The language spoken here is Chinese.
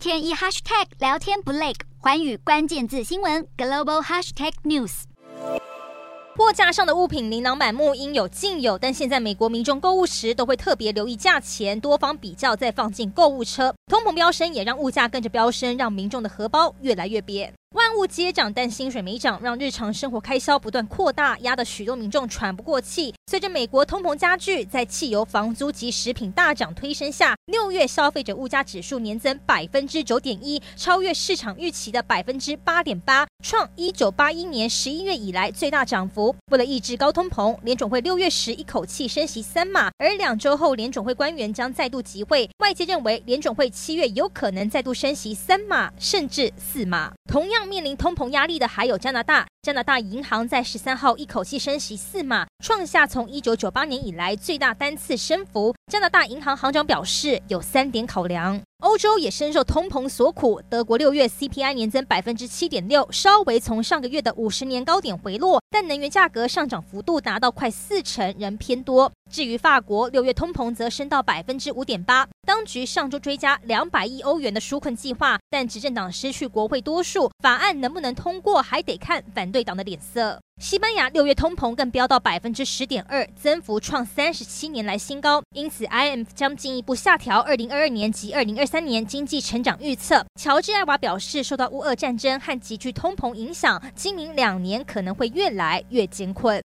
天一 hashtag 聊天不累，环宇关键字新闻 global hashtag news。货架上的物品琳琅满目，应有尽有，但现在美国民众购物时都会特别留意价钱，多方比较再放进购物车。通膨飙升也让物价跟着飙升，让民众的荷包越来越扁。万物接涨，但薪水没涨，让日常生活开销不断扩大，压得许多民众喘不过气。随着美国通膨加剧，在汽油、房租及食品大涨推升下，六月消费者物价指数年增百分之九点一，超越市场预期的百分之八点八，创一九八一年十一月以来最大涨幅。为了抑制高通膨，联总会六月时一口气升息三码，而两周后联总会官员将再度集会，外界认为联总会七月有可能再度升息三码甚至四码。同样面面临通膨压力的还有加拿大。加拿大银行在十三号一口气升息四码，创下从一九九八年以来最大单次升幅。加拿大银行行长表示，有三点考量。欧洲也深受通膨所苦，德国六月 CPI 年增百分之七点六，稍微从上个月的五十年高点回落，但能源价格上涨幅度达到快四成，仍偏多。至于法国六月通膨则升到百分之五点八，当局上周追加两百亿欧元的纾困计划，但执政党失去国会多数，法案能不能通过还得看反对党的脸色。西班牙六月通膨更飙到百分之十点二，增幅创三十七年来新高，因此 IMF 将进一步下调二零二二年及二零二三年经济成长预测。乔治艾娃表示，受到乌俄战争和急剧通膨影响，今明两年可能会越来越艰困。